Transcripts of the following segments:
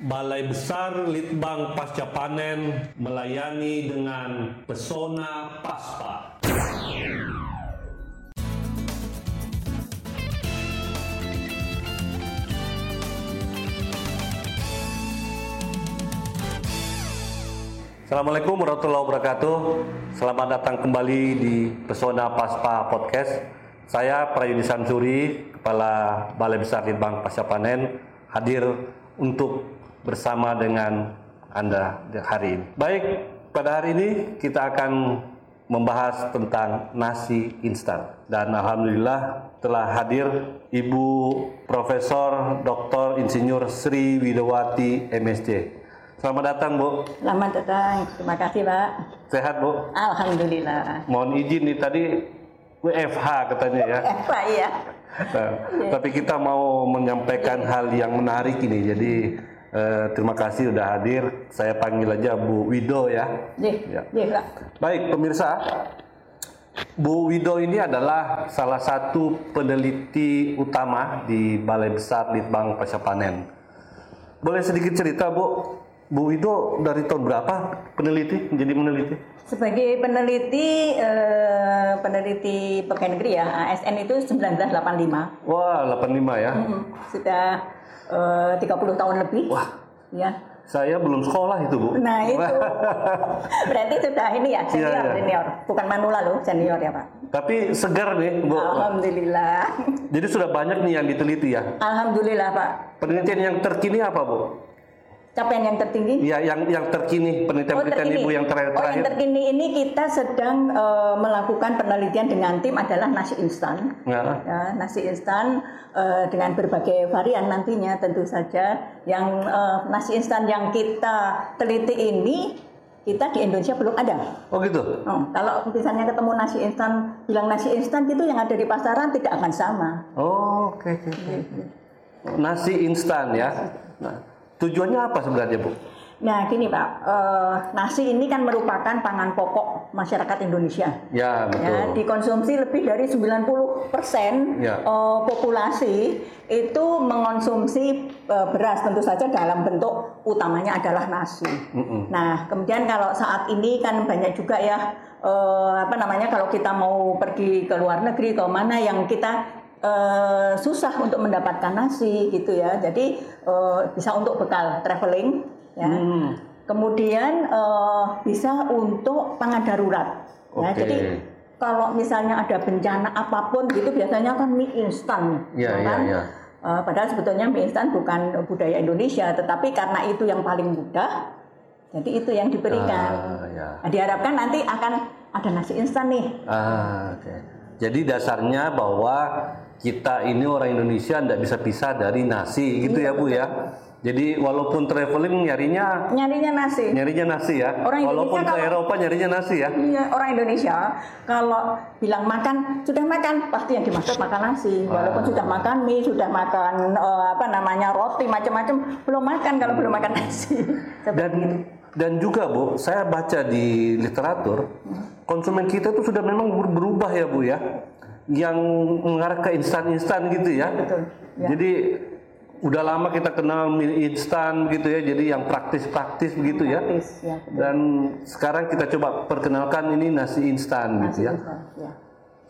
Balai Besar Litbang Pasca Panen melayani dengan pesona paspa. Assalamualaikum warahmatullahi wabarakatuh. Selamat datang kembali di Pesona Paspa Podcast. Saya Prayudi Samsuri, Kepala Balai Besar Litbang Pasca Panen, hadir untuk bersama dengan Anda hari ini. Baik, pada hari ini kita akan membahas tentang nasi instan. Dan alhamdulillah telah hadir Ibu Profesor Dr. Insinyur Sri Widowati MSc. Selamat datang, Bu. Selamat datang. Terima kasih, Pak. Sehat, Bu? Alhamdulillah. Mohon izin nih tadi WFH katanya ya. Pak, iya. Nah, tapi kita mau menyampaikan hal yang menarik ini. Jadi eh, terima kasih sudah hadir. Saya panggil aja Bu Wido ya. Nih, Ya. Baik pemirsa, Bu Wido ini adalah salah satu peneliti utama di Balai Besar Litbang Pasca Panen. Boleh sedikit cerita Bu? Bu Wido dari tahun berapa peneliti menjadi peneliti? Sebagai peneliti eh, peneliti pegawai negeri ya, ASN itu 1985. Wah 85 ya. Hmm, sudah eh, 30 tahun lebih. Wah Ya. saya belum sekolah itu Bu. Nah, itu. Berarti sudah ini ya, senior, Iya, iya. senior. Bukan manula loh, senior ya, Pak. Tapi segar nih Bu. Alhamdulillah. Jadi sudah banyak nih yang diteliti ya. Alhamdulillah, Pak. Penelitian yang terkini apa Bu? Capaian yang tertinggi Ya yang yang terkini penelitian-penelitian Ibu yang terakhir. Oh, yang terakhir. terkini ini kita sedang eh, melakukan penelitian dengan tim adalah nasi instan. Nah, Ya, nasi instan eh, dengan berbagai varian nantinya tentu saja. Yang eh, nasi instan yang kita teliti ini kita di Indonesia belum ada. oh gitu. Oh, kalau misalnya ketemu nasi instan, bilang nasi instan itu yang ada di pasaran tidak akan sama. Oh, oke oke. oke. Nasi instan ya. Nah, tujuannya apa sebenarnya Bu? Nah, gini Pak, eh, nasi ini kan merupakan pangan pokok masyarakat Indonesia. Ya betul. Ya, dikonsumsi lebih dari 90% Ya. eh, populasi itu mengonsumsi eh, beras tentu saja dalam bentuk utamanya adalah nasi. Mm-mm. Nah, kemudian kalau saat ini kan banyak juga ya eh, apa namanya kalau kita mau pergi ke luar negeri ke mana yang kita eh, susah untuk mendapatkan nasi gitu ya. Jadi eh, bisa untuk bekal traveling ya. Hmm. Kemudian eh, bisa untuk pangan darurat. Ya, Oke. jadi kalau misalnya ada bencana apa pun gitu biasanya kan mie instan, Iya, ya kan? iya, iya. Eh, padahal sebetulnya mie instan bukan budaya Indonesia, tetapi karena itu yang paling mudah, jadi itu yang diberikan. Ah, ya. Nah, diharapkan nanti akan ada nasi instan nih. Ah, oke. Jadi dasarnya bahwa kita ini orang Indonesia tidak bisa pisah dari nasi gitu ya Bu ya. Jadi walaupun traveling nyarinya Nyarinya nasi. nyarinya nasi ya. Orang Indonesia walaupun ke kalau- Eropa nyarinya nasi ya. Iya, orang Indonesia kalau bilang makan sudah makan pasti yang dimaksud makan nasi. Walaupun sudah makan mie, sudah makan eh, apa namanya roti macam-macam, belum makan kalau belum makan nasi. Dan itu. dan juga Bu, saya baca di literatur konsumen kita itu sudah memang ber- berubah ya Bu ya. Yang mengarah ke instan-instan gitu ya. Betul, ya. Jadi udah lama kita kenal mie instan gitu ya. Jadi yang praktis-praktis begitu ya. Praktis, ya, betul. Dan sekarang kita coba perkenalkan ini nasi instan Nasi gitu ya. instan, ya.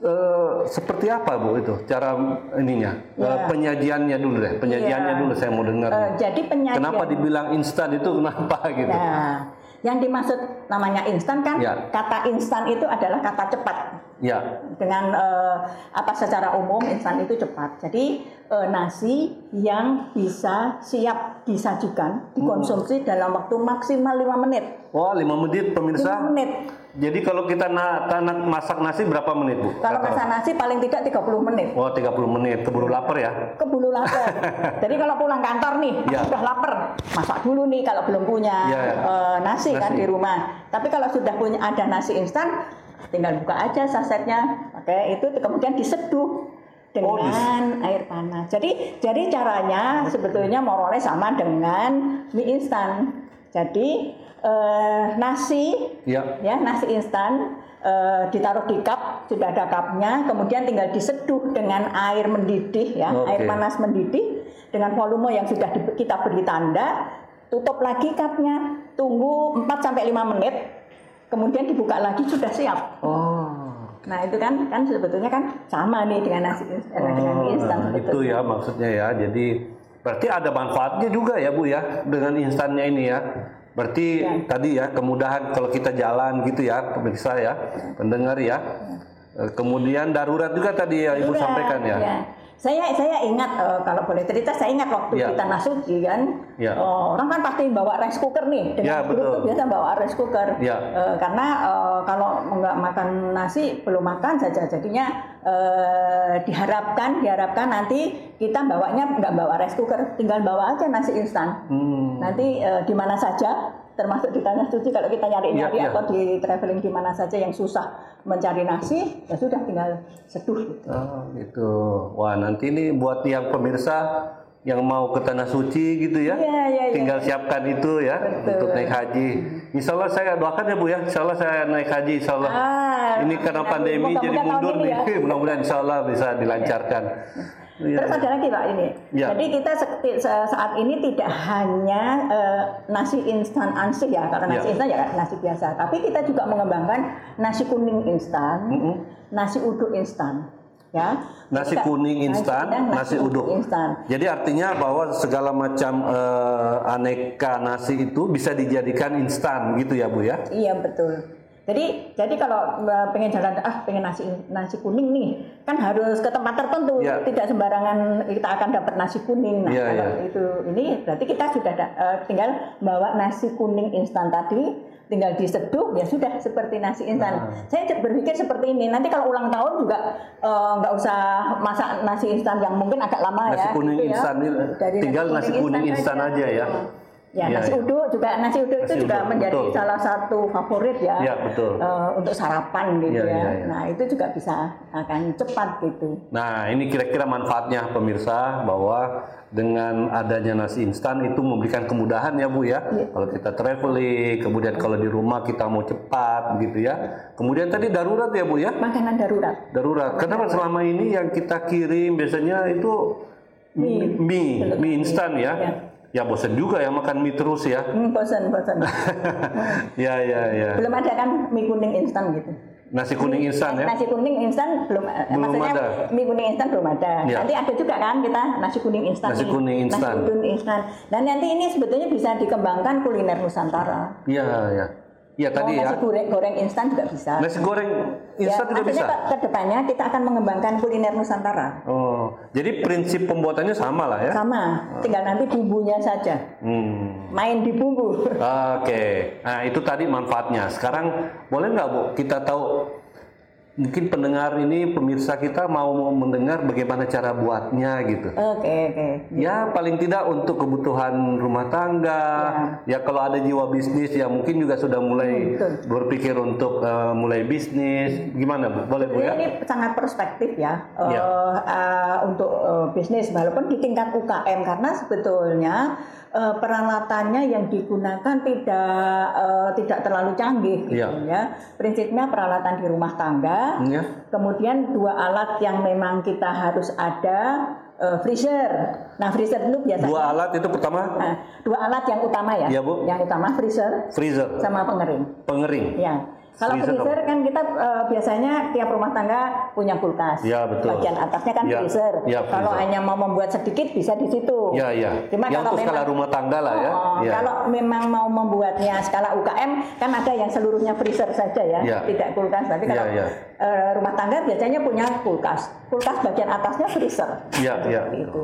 Eh, seperti apa Bu itu cara ininya? Ya. Eh, penyajiannya dulu deh. Penyajiannya Iya. dulu saya mau dengar. Eh, jadi penyajian. Kenapa dibilang instan itu kenapa gitu? Nah, yang dimaksud namanya instan kan Ya. kata instan itu adalah kata cepat. Ya. dengan eh, apa secara umum instan itu cepat. Jadi eh, nasi yang bisa siap disajikan, dikonsumsi dalam waktu maksimal 5 menit. Wah, 5 menit 5 pemirsa. menit. Jadi kalau kita na tanak masak nasi berapa menit, Bu? Kalau masak nasi paling tidak 30 menit. Wah, 30 menit. Keburu lapar ya. Kebulu lapar. Jadi kalau pulang kantor nih, Ya. sudah lapar, masak dulu nih kalau belum punya Ya, ya. eh, nasi, kan Nasi. di rumah. Tapi kalau sudah punya ada nasi instan, tinggal buka aja sasetnya, pakai itu kemudian diseduh Oh, dengan air panas. Jadi jadi caranya sebetulnya moralnya sama dengan mie instan. Jadi eh, nasi Ya. ya nasi instan eh, ditaruh di cup sudah ada cupnya kemudian tinggal diseduh dengan air mendidih ya Oke. air panas mendidih dengan volume yang sudah di- kita beri tanda tutup lagi cupnya, tunggu 4 sampai 5 menit, kemudian dibuka lagi sudah siap. Oh. Nah itu kan kan sebetulnya kan sama nih dengan nasi ins- eh, dengan mie instan Oh, itu ya maksudnya ya. Jadi berarti ada manfaatnya juga ya Bu ya dengan instannya ini ya. Berarti Ya. tadi ya kemudahan kalau kita jalan gitu ya pemirsa ya, pendengar ya. Eh, Kemudian darurat juga tadi ya Ibu sampaikan ya. ya. Saya saya ingat eh, kalau boleh cerita saya ingat waktu Ya. kita nasuci kan Ya. oh, orang kan pasti bawa rice cooker nih Ya, dengan grup betul. tuh biasa bawa rice cooker Ya. Eh, karena eh, kalau nggak makan nasi belum makan saja jadinya eh, diharapkan diharapkan nanti kita bawanya nggak bawa rice cooker tinggal bawa aja nasi instan Hmm. nanti eh, di mana saja termasuk di tanah suci kalau kita nyari-nyari Iya, iya. atau di traveling di mana saja yang susah mencari nasi ya sudah tinggal seduh gitu. Oh, gitu. Wah, nanti ini buat yang pemirsa yang mau ke tanah suci gitu ya. Iya, iya, iya. Tinggal siapkan itu ya Betul. untuk naik haji. Insya Allah saya doakan ya Bu ya. Insya Allah saya naik haji Insya Allah. Ah, ini karena mudah- pandemi mudah-mudahan jadi mundur nih. ya. Mudah-mudahan Insya Allah bisa dilancarkan. Iya. Terus ada lagi Pak ini. Ya. Jadi kita saat ini tidak hanya eh, nasi instan ansih ya, karena nasi Ya. instan ya nasi biasa, tapi kita juga mengembangkan nasi kuning instan, Mm-mm. nasi uduk instan, ya. Nasi Kita- kuning instan, nasi uduk. instan. Jadi artinya bahwa segala macam eh, aneka nasi itu bisa dijadikan instan gitu ya Bu ya. Iya betul. Jadi jadi kalau Mbak pengen jalan ah pengen nasi nasi kuning nih kan harus ke tempat tertentu Ya. tidak sembarangan kita akan dapat nasi kuning. Nah Ya, kalau ya. itu ini berarti kita sudah da- eh, tinggal bawa nasi kuning instan tadi tinggal diseduh ya sudah seperti nasi instan. Nah. Saya berpikir seperti ini nanti kalau ulang tahun juga eh, nggak usah masak nasi instan yang mungkin agak lama Nasi ya. kuning gitu ya. instan Dari tinggal nasi kuning instan aja ya. Ya, Iya, nasi iya. uduk juga nasi uduk Nasi itu juga uduk, menjadi betul. salah satu favorit ya. Iya, betul. Eh, untuk sarapan Iya, gitu ya. iya, iya. Nah, itu juga bisa akan cepat gitu. Nah, ini kira-kira manfaatnya pemirsa bahwa dengan adanya nasi instan itu memberikan kemudahan ya Bu ya. Iya. Kalau kita traveling, kemudian kalau di rumah kita mau cepat gitu ya. Kemudian tadi darurat ya Bu ya. Makanan darurat. Darurat. Kenapa selama ini yang kita kirim biasanya itu mie, mie, mie instan ya. Iya. Ya bosan juga ya makan mie terus ya. Hmm, bosan, bosan. ya ya ya. belum ada kan mie kuning instan gitu. Nasi kuning instan ya. Nasi kuning instan belum, eh, Belum maksudnya ada. mie kuning instan belum ada. Ya. Nanti ada juga kan kita nasi kuning instan. Nasi kuning instan. Nasi kuning instan. Dan nanti ini sebetulnya bisa dikembangkan kuliner Nusantara. Iya ya. Iya tadi Mau ya. nasi goreng, goreng instan juga bisa. Nasi goreng instan juga bisa. Ya, ke, depannya kita akan mengembangkan kuliner Nusantara. Oh, jadi prinsip pembuatannya sama lah ya? Sama, tinggal nanti bumbunya saja. Hmm. Main di bumbu. Oke, nah itu tadi manfaatnya. Sekarang boleh nggak bu kita tahu mungkin pendengar ini pemirsa kita mau mendengar bagaimana cara buatnya gitu. Oke, oke. Ya paling tidak untuk kebutuhan rumah tangga. Ya, kalau ada jiwa bisnis ya mungkin juga sudah mulai Hmm, betul. berpikir untuk eh, mulai bisnis. Gimana bu? Boleh bu ya? Ini sangat perspektif ya, eh, Ya. eh, untuk eh, bisnis walaupun di tingkat UKM karena sebetulnya eh, peralatannya yang digunakan tidak eh, tidak terlalu canggih gitu Ya. ya. Prinsipnya peralatan di rumah tangga, Ya. kemudian dua alat yang memang kita harus ada eh, freezer. Nah freezer itu biasanya Dua alat itu pertama Nah, dua alat yang utama ya. Iya, Bu. Yang utama freezer freezer, sama pengering. pengering. Ya. Kalau Freezer kan kita eh, biasanya tiap rumah tangga punya kulkas. Ya, betul. Bagian atasnya kan Ya, freezer. ya, Kalau freezer. hanya mau membuat sedikit bisa di situ. Ya ya. Cuma Yang kalau skala memang- rumah tangga lah ya. Oh, ya. Kalau memang mau membuatnya skala UKM kan ada yang seluruhnya freezer saja ya, Ya. tidak kulkas. Tapi kalau Ya, ya. eh, rumah tangga biasanya punya kulkas. Kulkas bagian atasnya freezer. Ya, ya. Seperti itu.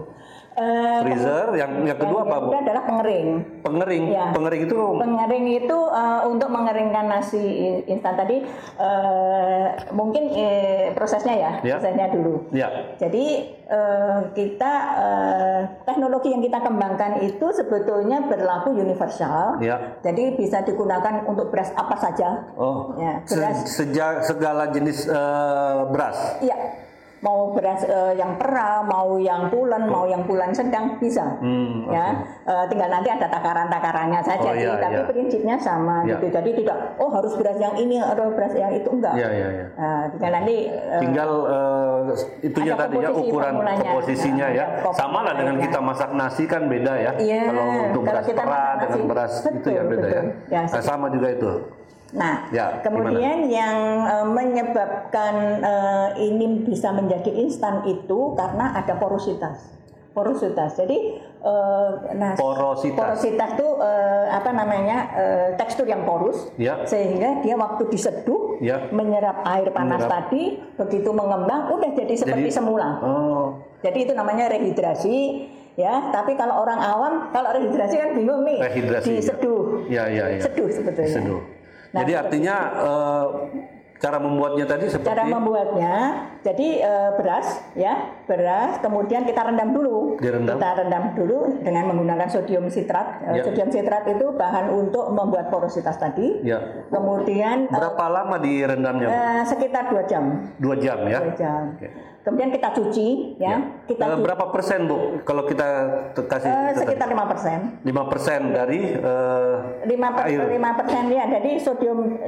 Eh, Freezer, yang yang kedua yang apa bu? adalah pengering. Pengering. Ya. Pengering itu Pengering itu eh, untuk mengeringkan nasi instan tadi eh, mungkin eh, prosesnya ya, Ya. prosesnya dulu. ya. Jadi eh, kita eh, teknologi yang kita kembangkan itu sebetulnya berlaku universal. Ya. Jadi bisa digunakan untuk beras apa saja. Oh. Ya, se- beras. sejak segala jenis eh, beras. Iya. Mau beras eh, yang perah, mau yang pulen, mau yang bulan sedang bisa. Hmm, ya, Eh, tinggal nanti ada takaran-takarannya saja Oh, sih, iya, tapi iya. prinsipnya sama Iya. gitu. Jadi tidak, oh harus beras yang ini atau beras yang itu enggak. Iya, iya, iya. Nah, tinggal nanti eh, Tinggal eh, itunya tadi ya ukuran komposisinya Nah, ya. komposisi Sama lah dengan kita masak nasi kan beda ya. Iya, Kalau untuk beras dengan beras itu ya Betul, beda ya. Ya, Nah, sama juga itu. Nah, Ya, kemudian yang eh, menyebabkan eh, ini bisa menjadi instan itu karena ada porositas. Porositas. Jadi eh, nah, Porositas. porositas itu apa namanya tekstur yang porus, Ya. sehingga dia waktu diseduh Ya. menyerap air panas Menyerap. tadi, begitu mengembang udah jadi seperti Jadi- semula. Oh, Jadi itu namanya rehidrasi. Ya, tapi kalau orang awam, kalau rehidrasi kan bingung nih, Rehidrasi, ya. diseduh, ya ya ya. seduh sebetulnya. Seduh. Nah, Jadi artinya eh, cara membuatnya tadi seperti Cara membuatnya, jadi eh, beras ya, beras, kemudian kita rendam dulu. Direndam. Kita rendam dulu dengan menggunakan sodium sitrat. Eh, Ya. Sodium sitrat itu bahan untuk membuat porositas tadi. ya. Kemudian Berapa lama direndamnya? Eh, sekitar dua jam. Dua jam ya. Dua jam. Oke. Kemudian kita cuci, ya. Kita Eh, cuci, berapa persen bu kalau kita kasih tadi? sekitar lima persen. 5 persen dari eh, lima Air. lima persen ya. Jadi sodium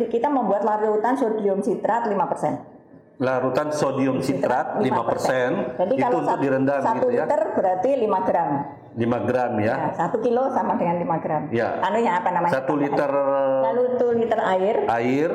kita membuat larutan sodium sitrat 5 persen. larutan sodium sitrat 5 persen Jadi itu kalau untuk satu, direndam satu gitu ya. liter berarti 5 gram. 5 gram ya. Ya, satu kilo sama dengan 5 gram. Ya. Anunya apa namanya? Satu liter Lalu itu liter air air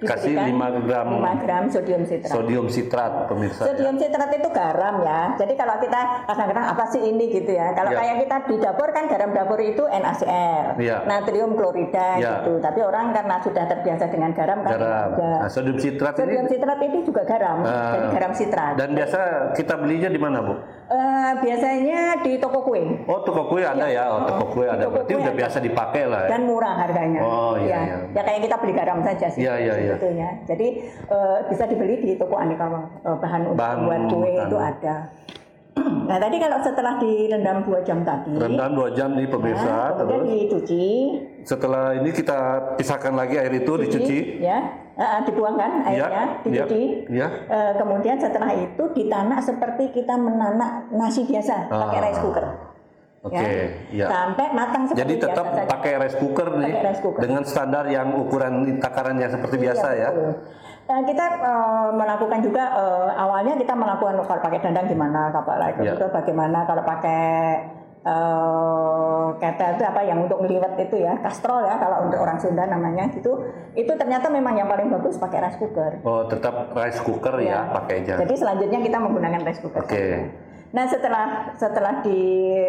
kasih diberikan 5 gram 5 gram sodium sitrat. sodium sitrat pemirsa. ya. Sodium sitrat itu garam ya. Jadi kalau kita kadang-kadang apa sih ini gitu ya. Kalau Ya. kayak kita di dapur kan garam dapur itu NaCl, Ya. natrium klorida Ya. gitu. Tapi orang karena sudah terbiasa dengan garam kan Garam. juga. Nah, sodium sitrat Sodium ini sitrat itu juga garam, Ah. jadi garam sitrat. dan biasa kita belinya di mana bu? Eh, biasanya di toko kue Oh toko kue ada ya, oh toko kue ada. Toko Berarti kue udah ada. biasa dipakai lah. ya. dan murah harganya. Oh, iya, ya. iya. Ya kayak kita beli garam saja sih. Iya, iya, iya. sebetulnya. Jadi eh, bisa dibeli di toko aneka eh, bahan untuk Bahan membuat kue itu ada. Nah tadi kalau setelah direndam dua jam tadi, Rendam 2 jam nih pemirsa nah, kemudian terus. dicuci, Setelah ini kita pisahkan lagi air itu dicuci. ya, eh, dibuangkan airnya, Ya, dicuci. ya. Eh, kemudian setelah itu ditanak seperti kita menanak nasi biasa pakai Ah. rice cooker. Oke, ya. Sampai matang seperti Jadi tetap biasa pakai rice cooker nih Pakai rice cooker. dengan standar yang ukuran takarannya seperti Iya, biasa ya. betul. Eh, kita eh, melakukan juga eh, awalnya kita melakukan kalau pakai dandang gimana, pakai Iya. itu bagaimana, kalau pakai ketel itu apa yang untuk ngeliwet itu ya, kastrol ya kalau untuk orang Sunda namanya itu itu ternyata memang yang paling bagus pakai rice cooker. Oh, tetap rice cooker ya pakainya. Jadi selanjutnya kita menggunakan rice cooker. Oke. Nah setelah setelah di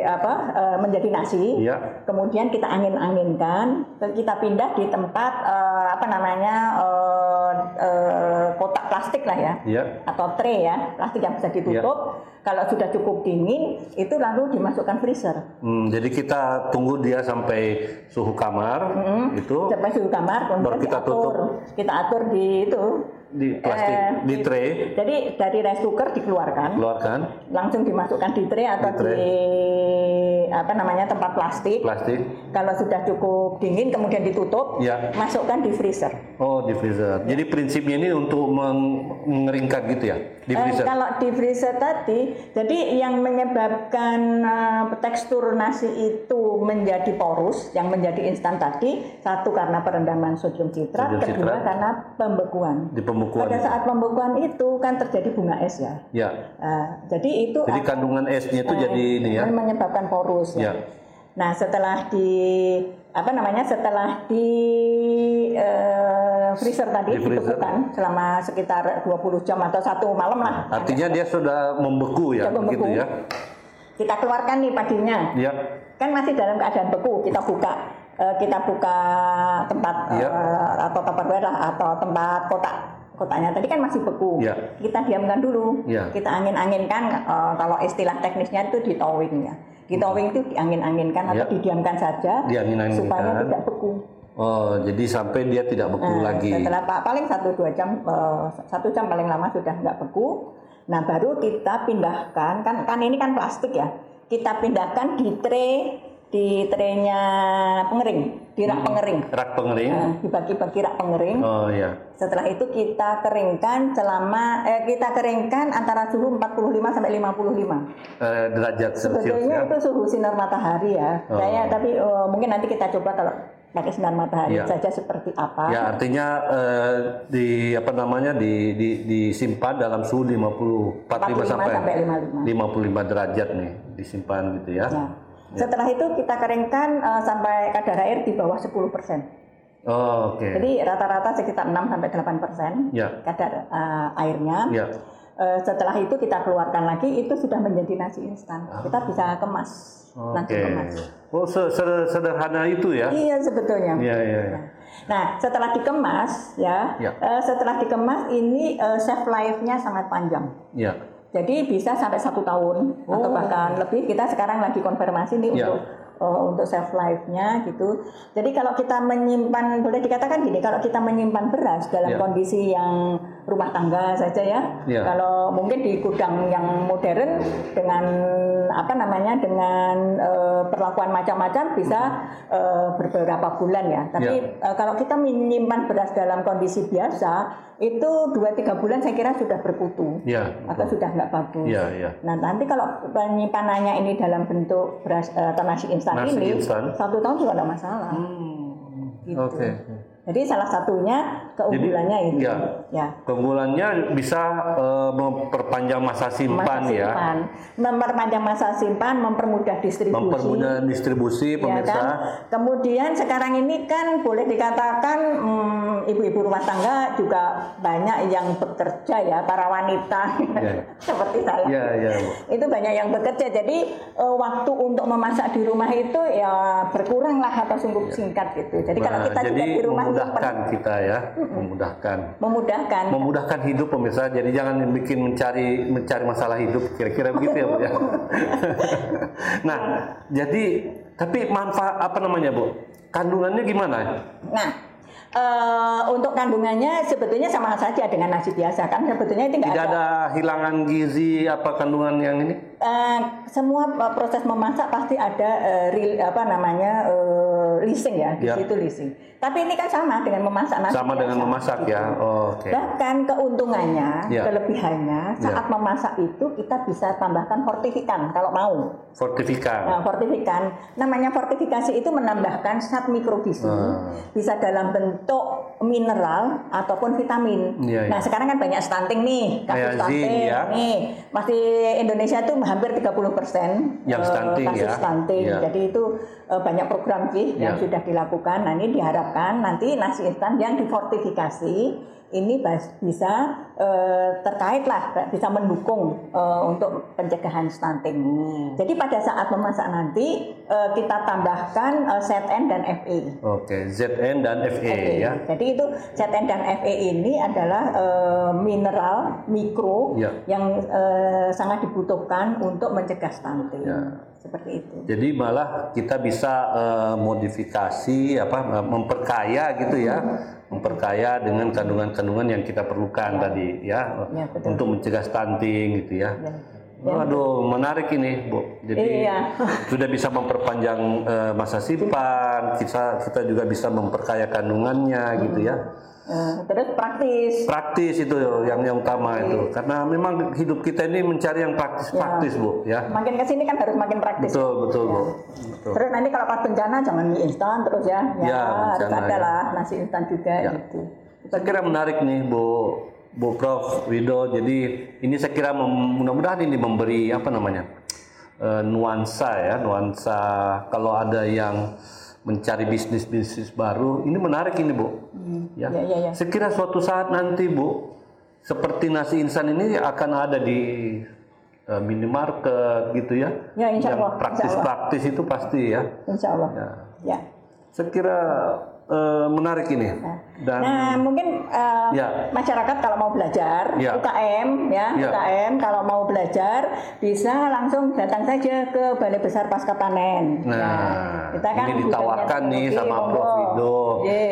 apa eh, menjadi nasi, Iya. kemudian kita angin-anginkan, kita pindah di tempat eh, apa namanya eh, eh, kotak plastik lah ya, Iya. atau tray ya, plastik yang bisa ditutup. Kalau sudah cukup dingin, itu lalu dimasukkan freezer. Hmm, jadi kita tunggu dia sampai suhu kamar itu Sampai suhu kamar, kemudian Baru kita diatur. tutup. Kita atur di itu. di plastik eh, di tray Jadi dari rice cooker dikeluarkan. keluarkan langsung dimasukkan di tray atau Di di, tray. Apa namanya tempat plastik. plastik. Kalau sudah cukup dingin kemudian ditutup, Ya. masukkan di freezer. Oh, di freezer. Jadi prinsipnya ini untuk meng- mengeringkan gitu ya di Eh, freezer. kalau di freezer tadi, jadi yang menyebabkan eh, tekstur nasi itu menjadi porus, yang menjadi instan tadi, satu karena perendaman sodium citrat, Sodium kedua citrat. karena pembekuan. Di pembekuan. Pada saat pembekuan itu kan terjadi bunga es ya. Ya. Eh, jadi itu Jadi kandungan esnya itu Eh, jadi ini ya. menyebabkan porus ya. Ya. Nah setelah di apa namanya setelah di eh, freezer tadi Di freezer. dibekukan selama sekitar 20 jam atau satu malam lah. Artinya dia sudah membeku ya, Sudah membeku. begitu ya. Kita keluarkan nih paginya. Ya. Kan masih dalam keadaan beku. Kita buka eh, kita buka tempat Iya. eh, atau tupperware lah atau tempat kotak kotaknya tadi kan masih beku. Iya. Kita diamkan dulu. Iya. Kita angin-anginkan eh, kalau istilah teknisnya itu di towing ya. Di towing itu diangin-anginkan atau Iya. didiamkan saja Diangin-anginkan. supaya tidak beku. Oh, jadi sampai dia tidak beku Nah, lagi. Setelah pa- paling satu dua jam, eh, satu jam paling lama sudah nggak beku. Nah baru kita pindahkan kan kan ini kan plastik ya. Kita pindahkan di tray di traynya pengering, di rak pengering. Rak pengering. Nah, dibagi-bagi rak pengering. Oh iya. Setelah itu kita keringkan selama eh, kita keringkan antara suhu 45 sampai 55. Eh, derajat Celcius Sebetulnya ya. itu suhu sinar matahari ya. Oh. Saya tapi eh, mungkin nanti kita coba kalau pakai sinar matahari Iya. saja seperti apa. Ya artinya eh, di apa namanya di, di disimpan dalam suhu 50 45 45 sampai, sampai 55. 55 derajat nih disimpan gitu ya. Ya. Setelah itu kita keringkan eh, sampai kadar air di bawah 10 Oh, oke. Jadi rata-rata sekitar 6 sampai 8 persen Ya. kadar eh, airnya. Ya. Eh, setelah itu kita keluarkan lagi itu sudah menjadi nasi instan. Kita bisa kemas, nasi Oke. kemas. Oh, se- se- sederhana itu ya. Iya sebetulnya. Iya, iya, iya. Nah setelah dikemas ya, Ya. setelah dikemas ini eh, shelf life-nya sangat panjang. Iya. Jadi bisa sampai satu tahun atau Oh. bahkan lebih. Kita sekarang lagi konfirmasi nih Ya. untuk eh, untuk shelf life-nya gitu. Jadi kalau kita menyimpan, boleh dikatakan gini, kalau kita menyimpan beras dalam Ya. kondisi yang rumah tangga saja ya, Ya. kalau mungkin di gudang yang modern dengan apa namanya dengan eh, perlakuan macam-macam bisa eh, beberapa bulan ya. Tapi eh, kalau kita menyimpan beras dalam kondisi biasa itu 2-3 bulan saya kira sudah berkutu Iya. atau sudah nggak bagus. Iya, iya. Nah nanti kalau penyimpanannya ini dalam bentuk beras eh, atau nasi instan Nasi ini instan. satu tahun juga nggak masalah. Gitu. Oke. Jadi salah satunya keunggulannya itu. iya. Ya. Keunggulannya bisa eh, memperpanjang masa simpan Masa ya. simpan. Memperpanjang masa simpan, mempermudah distribusi. Mempermudah distribusi Ya pemirsa. kan? Kemudian sekarang ini kan boleh dikatakan mm, ibu-ibu rumah tangga juga banyak yang bekerja ya, para wanita Iya. seperti saya. Iya, iya, Bu. Itu banyak yang bekerja. Jadi eh, waktu untuk memasak di rumah itu ya berkurang lah atau sungguh singkat gitu. Jadi kalau Nah, kita juga jadi di rumah memudahkan kita ya, memudahkan. memudahkan. Memudahkan hidup pemirsa. Jadi jangan bikin mencari mencari masalah hidup kira-kira begitu ya, Bu ya. nah, jadi tapi manfaat apa namanya, Bu? Kandungannya gimana? Nah, eh, untuk kandungannya sebetulnya sama saja dengan nasi biasa kan sebetulnya itu Tidak ada ada hilangan gizi apa kandungan yang ini? Eh, semua proses memasak pasti ada eh, ril- apa namanya eh, leasing ya di Ya. situ leasing. Tapi ini kan sama dengan memasak nasi Sama dengan biasa. memasak ya. Oh, Oke. Bahkan keuntungannya, Ya. kelebihannya saat memasak itu kita bisa tambahkan fortifikan kalau mau. Fortifikan. Nah, fortifikan, namanya fortifikasi itu menambahkan zat mikrogizi, Ah. bisa dalam bentuk mineral ataupun vitamin. Iya, iya. Nah, sekarang kan banyak stunting nih, kasus zinc, stunting ya. nih. Masih Indonesia tuh hampir 30 persen Yang stunting, kasus ya. stunting. Iya. Jadi itu eh, banyak program sih yang Iya. sudah dilakukan. Nah, ini diharapkan nanti nasi instan yang difortifikasi ini bisa eh, terkait lah bisa mendukung eh, untuk pencegahan stunting. Jadi pada saat memasak nanti eh, kita tambahkan eh, ZN dan FE. Oke, ZN dan FE FE. ya. Jadi itu ZN dan FE ini adalah eh, mineral mikro Ya. yang eh, sangat dibutuhkan untuk mencegah stunting. Ya. Seperti itu. Jadi malah kita bisa eh, modifikasi apa memperkaya gitu ya, memperkaya dengan kandungan-kandungan yang kita perlukan tadi ya, Ya, betul. untuk mencegah stunting gitu ya. Ya. Waduh, menarik ini, Bu. Jadi Iya. sudah bisa memperpanjang eh, masa simpan, kita kita juga bisa memperkaya kandungannya gitu ya. Eh, terus praktis. Praktis itu yang yang utama itu, karena memang hidup kita ini mencari yang praktis-praktis, Bu, ya. Makin ke sini kan harus makin praktis. Betul, betul, Bu. Betul. Terus nanti kalau pas bencana jangan mie instan terus ya. Ya, Ya, harus bencana, ada ya. lah nasi instan juga Ya. gitu. Saya kira menarik nih Bu Bu Prof Wido. Jadi ini saya kira mudah-mudahan ini memberi apa namanya eh, nuansa ya nuansa kalau ada yang mencari bisnis bisnis baru ini menarik ini Bu. Ya. Ya, ya, ya. Saya kira suatu saat nanti Bu seperti nasi instan ini akan ada di eh, minimarket gitu ya. Ya, insya yang Allah, insya praktis-praktis itu pasti ya. Insya Allah. Ya. Ya. Saya eh, menarik ini. Dan Nah, mungkin uh, Ya. masyarakat kalau mau belajar Ya. UKM ya, Ya. UKM kalau mau belajar bisa langsung datang saja ke Balai Besar Pasca Panen. Nah, Ya, kita kan ini ditawarkan nih sama. Prof Wido.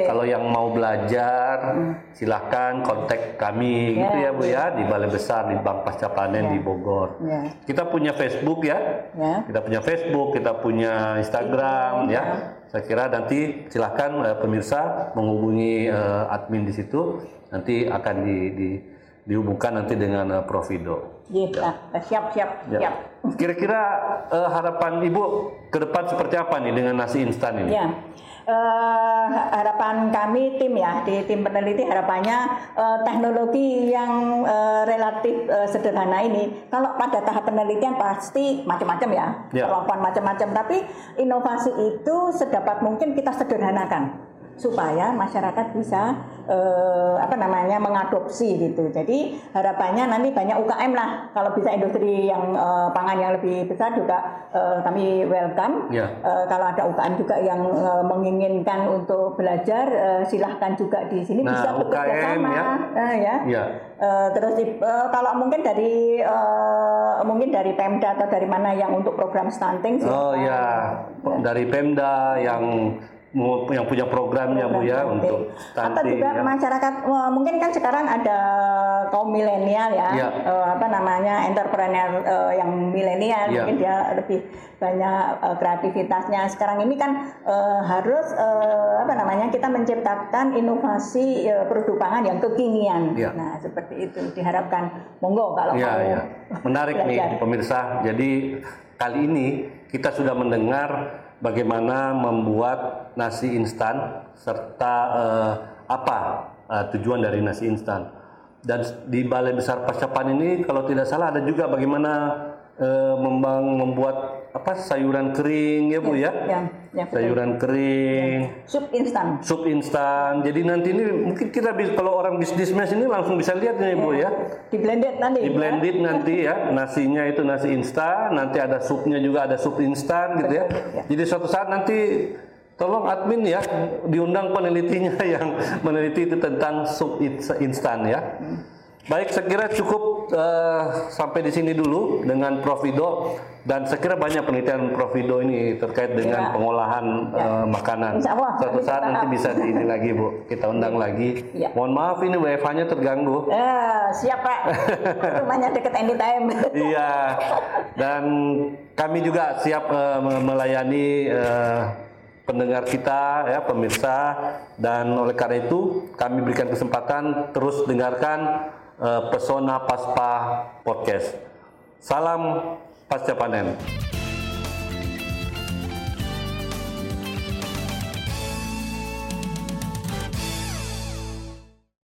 Kalau yang mau belajar, silahkan kontak kami gitu ya Bu ya di Balai Besar di Bank Pasca Panen di Bogor. Ya. Kita punya Facebook ya. Ya. Kita punya Facebook, kita punya Instagram ya. Saya kira nanti silahkan eh, pemirsa menghubungi eh, admin di situ. Nanti akan di, di- dihubungkan nanti dengan eh, Prof Wido. Iya, siap siap Ya. siap. Kira-kira eh, harapan Ibu ke depan seperti apa nih dengan nasi instan ini? Ya, Eh, harapan kami tim ya di tim peneliti harapannya eh, teknologi yang eh, relatif eh, sederhana ini kalau pada tahap penelitian pasti macam-macam ya, Ya. perlakuan macam-macam. Tapi inovasi itu sedapat mungkin kita sederhanakan supaya masyarakat bisa eh, apa namanya mengadopsi gitu. Jadi harapannya nanti banyak UKM lah. Kalau bisa industri yang eh, pangan yang lebih besar juga eh, kami welcome. Ya. Eh, kalau ada UKM juga yang eh, menginginkan untuk belajar, eh, silahkan juga di sini Nah, bisa bekerja sama. ya. Eh, ya. Ya. Eh, terus eh, kalau mungkin dari eh, mungkin dari Pemda atau dari mana yang untuk program stunting Oh ya, dari Pemda yang yang punya programnya Bu ya Program untuk Atau stunting juga ya. masyarakat wah, mungkin kan sekarang ada kaum milenial ya, Ya. eh, apa namanya entrepreneur eh, yang milenial Ya. mungkin dia lebih banyak eh, kreativitasnya. Sekarang ini kan harus apa namanya kita menciptakan inovasi eh, produk pangan yang kekinian. Ya. Nah seperti itu diharapkan monggo kalau Ya, mau ya. Menarik nih pemirsa. Jadi kali ini kita sudah mendengar bagaimana membuat nasi instan serta eh, apa eh, tujuan dari nasi instan. Dan di Balai Besar Pascapan ini kalau tidak salah ada juga bagaimana eh, membuat apa sayuran kering ya Bu ya. Ya, ya, betul. sayuran kering. Sup instan. sup instan. Jadi nanti ini mungkin kita bisa kalau orang bisnis mes ini langsung bisa lihat nih Bu ya. Di blended nanti. Di blended nanti ya, nasinya itu nasi instan, nanti ada supnya juga ada sup instan gitu ya. Jadi suatu saat nanti tolong admin ya diundang penelitinya yang meneliti itu tentang sup ins- instan ya. Baik, saya kira cukup eh, sampai di sini dulu dengan Prof Wido dan saya kira banyak penelitian Prof Wido ini terkait dengan Ya. pengolahan eh, makanan. Insya Allah, Suatu saat nanti bertahap. bisa di ini lagi Bu, kita undang lagi. Ya. Mohon maaf ini WFH-nya terganggu. Eh, siap Pak. Rumahnya deket anytime. Iya, dan kami juga siap me- melayani eh, pendengar kita, ya pemirsa, dan oleh karena itu kami berikan kesempatan terus dengarkan eh, Pesona Paspa Podcast. Salam pasca panen.